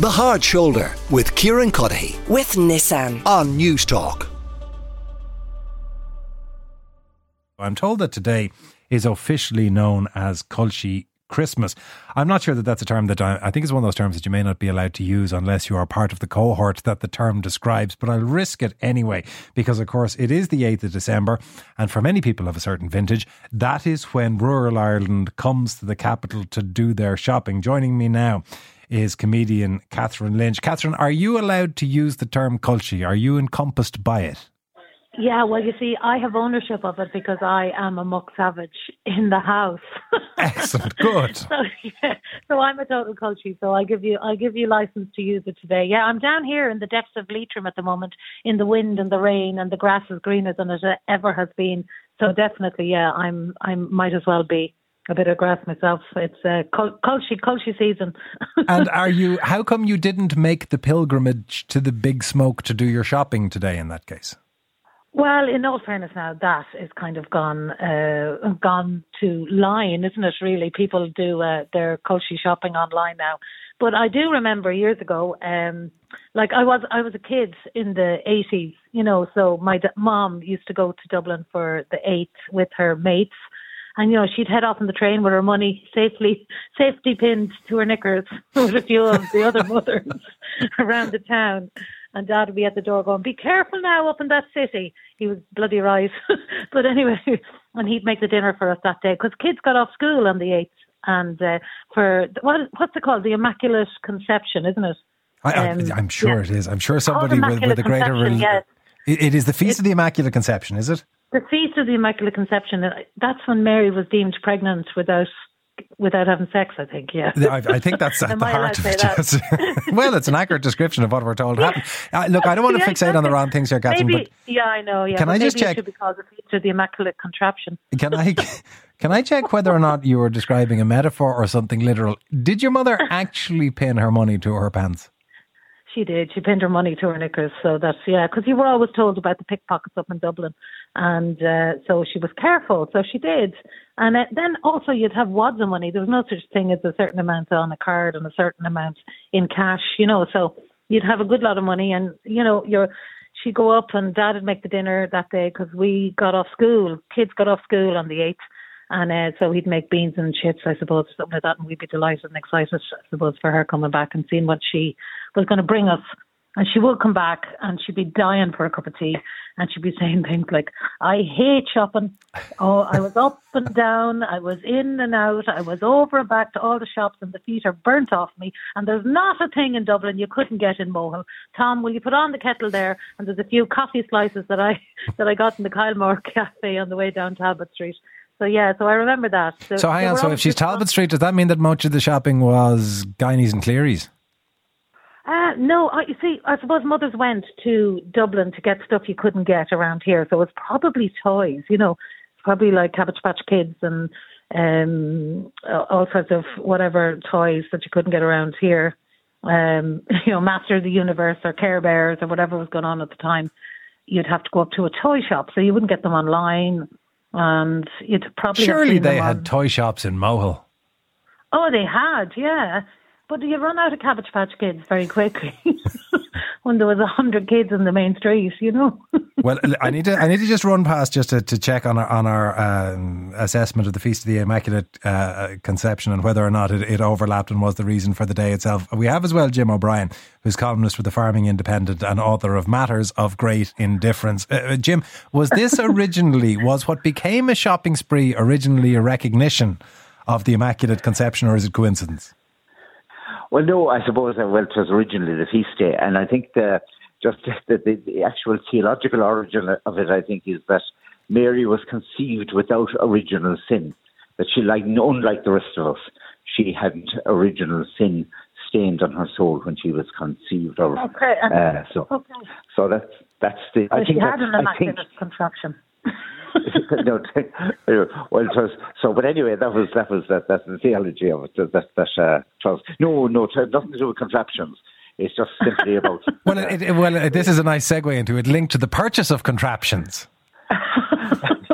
The Hard Shoulder with Kieran Cuddihy with Nissan. on News Talk. I'm told that today is officially known as Culchie Christmas. I'm not sure that that's a term that I, I think is one of those terms that you may not be allowed to use unless you are part of the cohort that the term describes, but I'll risk it anyway because, of course, it is the 8th of December, and for many people of a certain vintage, that is when rural Ireland comes to the capital to do their shopping. Joining me now is comedian Katherine Lynch. Katherine, are you allowed to use the term Culchie? Are you encompassed by it? Yeah, well, you see, I have ownership of it because I am a muck savage in the house. Excellent, good. so, yeah, so I'm a total culchie. So I give you, I give you license to use it today. Yeah, I'm down here in the depths of Leitrim at the moment, in the wind and the rain, and the grass is greener than it ever has been. So definitely, yeah, I'm, I might as well be a bit of grass myself. It's uh, culchie, culchie season. and are you? How come you didn't make the pilgrimage to the Big Smoke to do your shopping today? In that case. Well, in all fairness, now that is kind of gone uh, gone to line, isn't it? Really, people do uh, their culchie shopping online now. But I do remember years ago, um, like I was I was a kid in the eighties, you know. So my d- mom used to go to Dublin for the eighth with her mates, and you know she'd head off on the train with her money safely safety pinned to her knickers with a few of the other mothers around the town and dad would be at the door going, "Be careful now up in that city." He was bloody right, but anyway, and he'd make the dinner for us that day because kids got off school on the eighth, and uh, for what what's it called, the Immaculate Conception, isn't it? I, am um, sure yeah. it is. I'm sure somebody with, with a greater. Yes. It, it is the Feast of the Immaculate Conception, is it? The Feast of the Immaculate Conception. That's when Mary was deemed pregnant without without having sex, I think, yeah. I, I think that's at the heart of it. well, it's an accurate description of what we're told happened. Uh, look, I don't want to fixate on the wrong things here, Katherine. Maybe, but yeah, I know. Yeah, can I just check? It should be called the feature the immaculate contraption. Can I? Can I check whether or not you were describing a metaphor or something literal? Did your mother actually pin her money to her pants? She did. She pinned her money to her knickers. So that's, yeah, because you were always told about the pickpockets up in Dublin. And uh, so she was careful. So she did. And uh, then also you'd have wads of money. There was no such thing as a certain amount on a card and a certain amount in cash, you know. So you'd have a good lot of money. And, you know, you're, she'd go up and dad would make the dinner that day because we got off school. Kids got off school on the 8th. And uh, so he'd make beans and chips, I suppose, something like that, and we'd be delighted and excited, I suppose, for her coming back and seeing what she was going to bring us. And she would come back and she'd be dying for a cup of tea. And she'd be saying things like, I hate shopping. Oh, I was up and down. I was in and out. I was over and back to all the shops and the feet are burnt off me. And there's not a thing in Dublin you couldn't get in Mohill. Tom, will you put on the kettle there? And there's a few coffee slices that I, that I got in the Kylemore Cafe on the way down Talbot Street. So yeah, so I remember that. So, so hang on, so if she's Talbot Street, does that mean that much of the shopping was Guineys and Clerys? Uh, no, I, you see, I suppose mothers went to Dublin to get stuff you couldn't get around here. So it's probably toys, you know, probably like Cabbage Patch Kids and um, all sorts of whatever toys that you couldn't get around here. Um, you know, Master of the Universe or Care Bears or whatever was going on at the time. You'd have to go up to a toy shop, so you wouldn't get them online and you'd probably surely they had on. toy shops in Mohill. Oh, they had, yeah. But you run out of Cabbage Patch Kids very quickly when there was a hundred kids in the main street, you know. well, I need to I need to just run past just to, to check on our on our um, assessment of the Feast of the Immaculate uh, Conception and whether or not it, it, overlapped and was the reason for the day itself. We have as well Jim O'Brien, who's columnist for the Farming Independent and author of Matters of Great Indifference. Uh, uh Jim, was this originally was what became a shopping spree originally a recognition of the Immaculate Conception, or is it coincidence? Well, no, I suppose uh, well, it was originally the feast day, and I think the just the, the, the actual theological origin of it, I think, is that Mary was conceived without original sin. That she, like unlike the rest of us, she hadn't original sin stained on her soul when she was conceived. Or, okay. Uh, so, okay. so that's that's the. I think she had an immaculate conception. no, well, it was so. But anyway, that was that was that that's the theology of it. That that uh, was no, no, nothing to do with contraptions. It's just simply about. well, it, it, well, this is a nice segue into it, linked to the purchase of contraptions.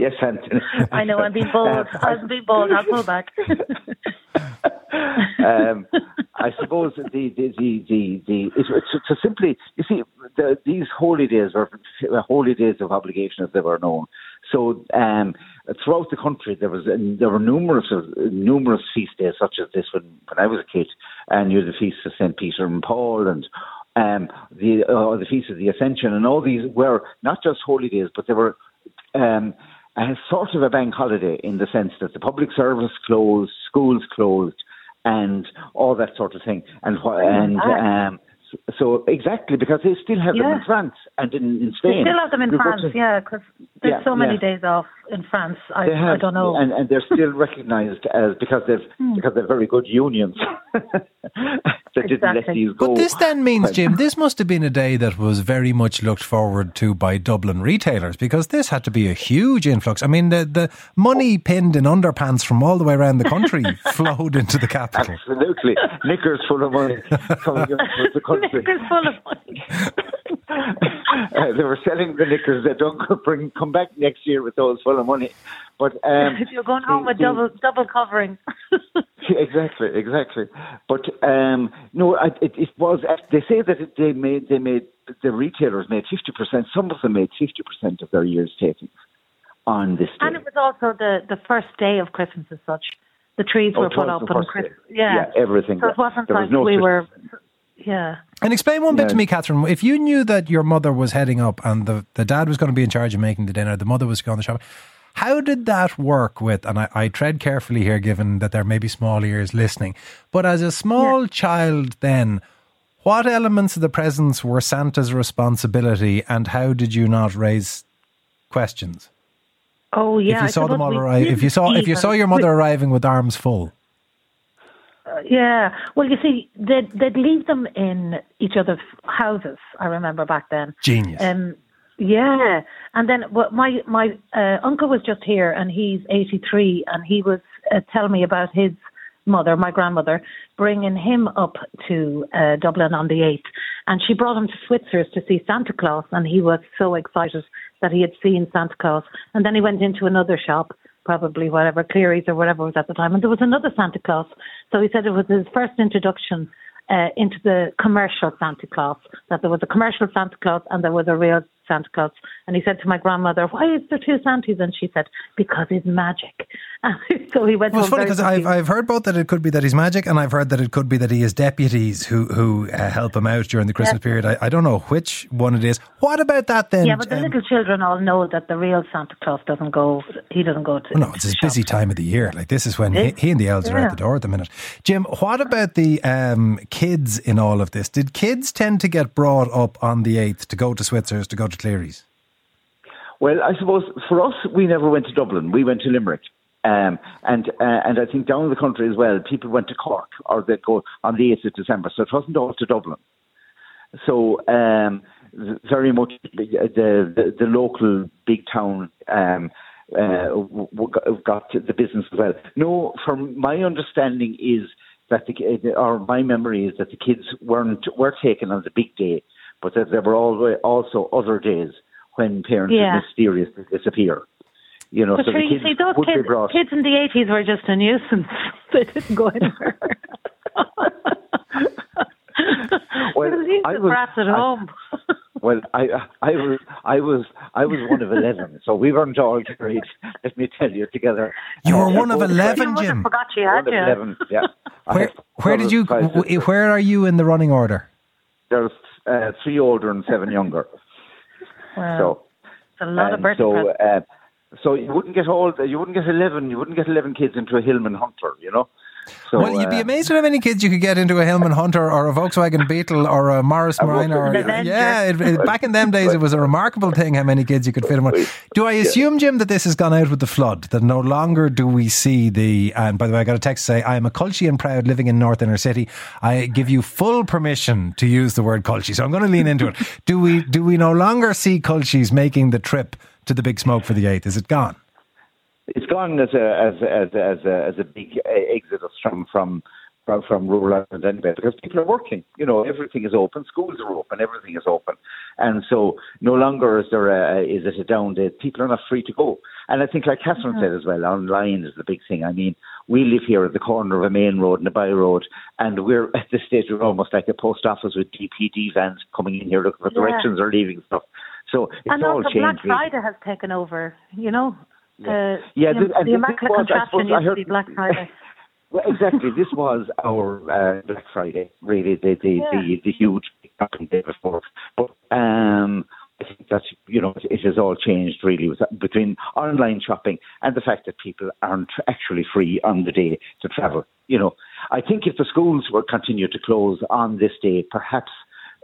yes, Anton. I know. I'm being bold. I'm being bold. I'll pull back. um, I suppose the the the the, the it's, it's, it's simply you see the, these holy days are holy days of obligation as they were known. So um, throughout the country there was there were numerous numerous feast days such as this when when I was a kid, and you had the feast of Saint Peter and Paul and um, the uh, the feast of the Ascension and all these were not just holy days but they were. Um, a sort of a bank holiday in the sense that the public service closed, schools closed, and all that sort of thing. And and um, so exactly because they still have yeah. them in France and in, in Spain. They still have them in France, to, yeah, because there's yeah, so many yeah. days off in France. I, have, I don't know, and, and they're still recognised as because they've hmm. because they're very good unions that exactly. didn't let these go. But this then means, Jim, this must have been a day that was very much looked forward to by Dublin retailers because this had to be a huge influx. I mean, the the money pinned in underpants from all the way around the country flowed into the capital. Absolutely, knickers full of money coming into the country. Knickers full of money. uh, they were selling the knickers that don't bring come back next year with those full of money. But um, if you're going home the, with the, double double covering. exactly, exactly. But um, no, it, it was. They say that it, they made they made the retailers made fifty percent. Some of them made fifty percent of their year's takings on this day. And it was also the the first day of Christmas as such. The trees oh, were put up and Christmas. Yeah. yeah, everything. So it wasn't there like was no we were. Yeah. And explain one bit to me, Katherine. If you knew that your mother was heading up and the, the dad was going to be in charge of making the dinner, the mother was going to the shop, how did that work with, and I, I, tread carefully here given that there may be small ears listening, but as a small yeah. child then, what elements of the presents were Santa's responsibility and how did you not raise questions? Oh yeah, if you saw them all arrive, if you saw if you saw your mother arriving with arms full. Yeah. Well, you see, they'd, they'd leave them in each other's houses. I remember back then. Genius. Um, yeah, and then well, my my uh, uncle was just here, and he's eighty three, and he was uh, telling me about his mother, my grandmother, bringing him up to uh, Dublin on the eighth, and she brought him to Switzer's to see Santa Claus, and he was so excited that he had seen Santa Claus, and then he went into another shop probably whatever Clery's or whatever was at the time, and there was another Santa Claus. So he said it was his first introduction uh, into the commercial Santa Claus. That there was a commercial Santa Claus and there was a real Santa Claus. And he said to my grandmother, Why is there two Santas? And she said, Because he's magic. so he went well, It's funny because I've, I've heard both that it could be that he's magic and I've heard that it could be that he has deputies who, who uh, help him out during the Christmas yes. period. I, I, don't know which one it is. What about that then? Yeah, but the um, little children all know that the real Santa Claus doesn't go, he doesn't go to. Well, no, it's his busy time of the year. Like this is when he, he, and the elves yeah. are at the door at the minute. Jim, what about the um, kids in all of this? Did kids tend to get brought up on the 8th to go to Switzer's, to go to Clery's? Well, I suppose for us, we never went to Dublin. We went to Limerick. Um, and uh, and I think down the country as well, people went to Cork or they'd go on the 8th of December. So it wasn't all to Dublin. So um, very much the, the, the local big town um, uh, got the business as well. No, from my understanding is that the or my memory is that the kids weren't were taken on the big day, but that there were also other days when parents yeah. mysteriously disappear. You know, but so sure, the kids, see, those kids, kids in the eighties were just a nuisance. they didn't go anywhere. well, I was at home. Well, I I was I was I was one of eleven, so we weren't all great. Let me tell you, together. You were one of eleven, Jim. Forgot you had one you. Of 11, yeah. Where where did you? Where are you in the running order? There's uh, three older and seven younger. Wow. So it's a lot of birthday so, uh, so you wouldn't get all you wouldn't get eleven you wouldn't get eleven kids into a Hillman Hunter, you know. So, well, you'd be uh, amazed at how many kids you could get into a Hillman Hunter or a Volkswagen Beetle or a Morris Marina. Or, yeah, it, it, back in them days, it was a remarkable thing how many kids you could fit in one. Do I assume, Jim, that this has gone out with the flood? That no longer do we see the. And by the way, I got a text to say, I am a Colchian proud living in North Inner City. I give you full permission to use the word Culchie. So I'm going to lean into it. Do we, do we no longer see Culchies making the trip to the big smoke for the 8th? Is it gone? Gone as a as as as a, as a big exodus from from from, from rural Ireland anyway, because people are working. You know, everything is open, schools are open, everything is open, and so no longer is there a, is it a down day. People are not free to go, and I think, like Katherine mm-hmm. said as well, online is the big thing. I mean, we live here at the corner of a main road and a by road, and we're at this stage we're almost like a post office with DPD vans coming in here looking for directions or leaving stuff. So it's and all also changed. Black. Friday has taken over. You know, the Yeah, the, the- the Immaculate was- I Conception suppose I used to be Black Friday. Well, exactly. This was our uh, Black Friday, really, the the, Yeah. the, the huge shopping day before. But um, I think that you know it has all changed really with, between online shopping and the fact that people aren't actually free on the day to travel. You know, I think if the schools were continued to close on this day, perhaps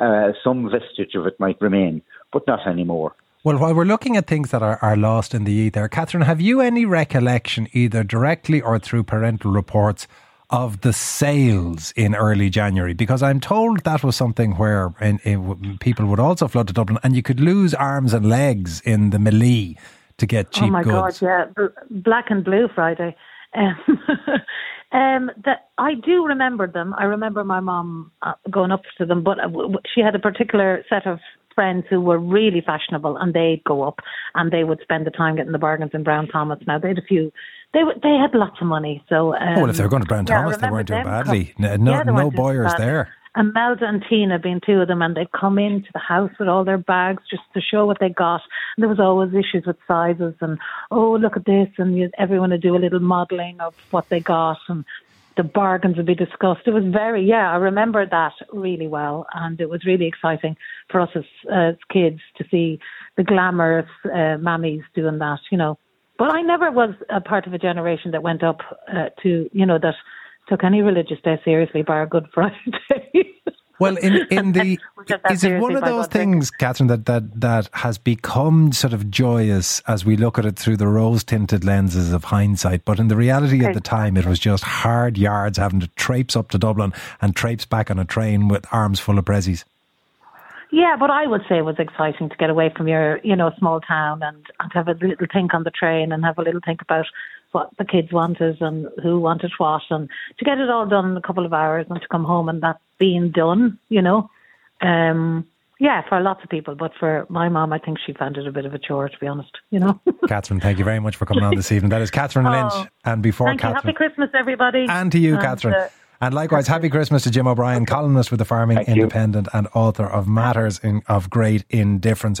uh, some vestige of it might remain, but not anymore. Well, while we're looking at things that are, are lost in the ether, Katherine, have you any recollection, either directly or through parental reports, of the sales in early January? Because I'm told that was something where in, in, people would also flood to Dublin and you could lose arms and legs in the melee to get cheap goods. oh my goods. God, yeah, Black and Blue Friday. Um, um, that I do remember them. I remember my mom uh, going up to them, but uh, she had a particular set of friends who were really fashionable, and they'd go up and they would spend the time getting the bargains in Brown Thomas. Now they had a few. They they had lots of money, so. Um, Oh, well, if they were going to Brown yeah, Thomas, they weren't doing badly. No, Yeah, no boyers there. And Melda and Tina being two of them, and they'd come into the house with all their bags just to show what they got. And there was always issues with sizes, and oh, look at this, and everyone would do a little modelling of what they got, and the bargains would be discussed. It was very, yeah, I remember that really well, and it was really exciting for us as, as kids to see the glamorous uh, mammies doing that, you know. But I never was a part of a generation that went up uh, to, you know, that took any religious day seriously, bar Good Friday. Well, in in the We took that is it one of those things, Katherine, that, that that has become sort of joyous as we look at it through the rose tinted lenses of hindsight? But in the reality of the time, it was just hard yards having to traipse up to Dublin and traipse back on a train with arms full of prezzies. Yeah, but I would say it was exciting to get away from your, you know, small town and, and have a little think on the train and have a little think about what the kids wanted and who wanted what and to get it all done in a couple of hours and to come home and that being done, you know. Um yeah, for lots of people, but for my mom, I think she found it a bit of a chore, to be honest. You know. Katherine, thank you very much for coming on this evening. That is Katherine Oh, Lynch, and before Thank you. Katherine, Happy Christmas, everybody. and to you, And, Katherine. uh, and likewise, happy Christmas to Jim O'Brien, columnist with the Farming Thank you. Independent and author of Matters in, of Great Indifference.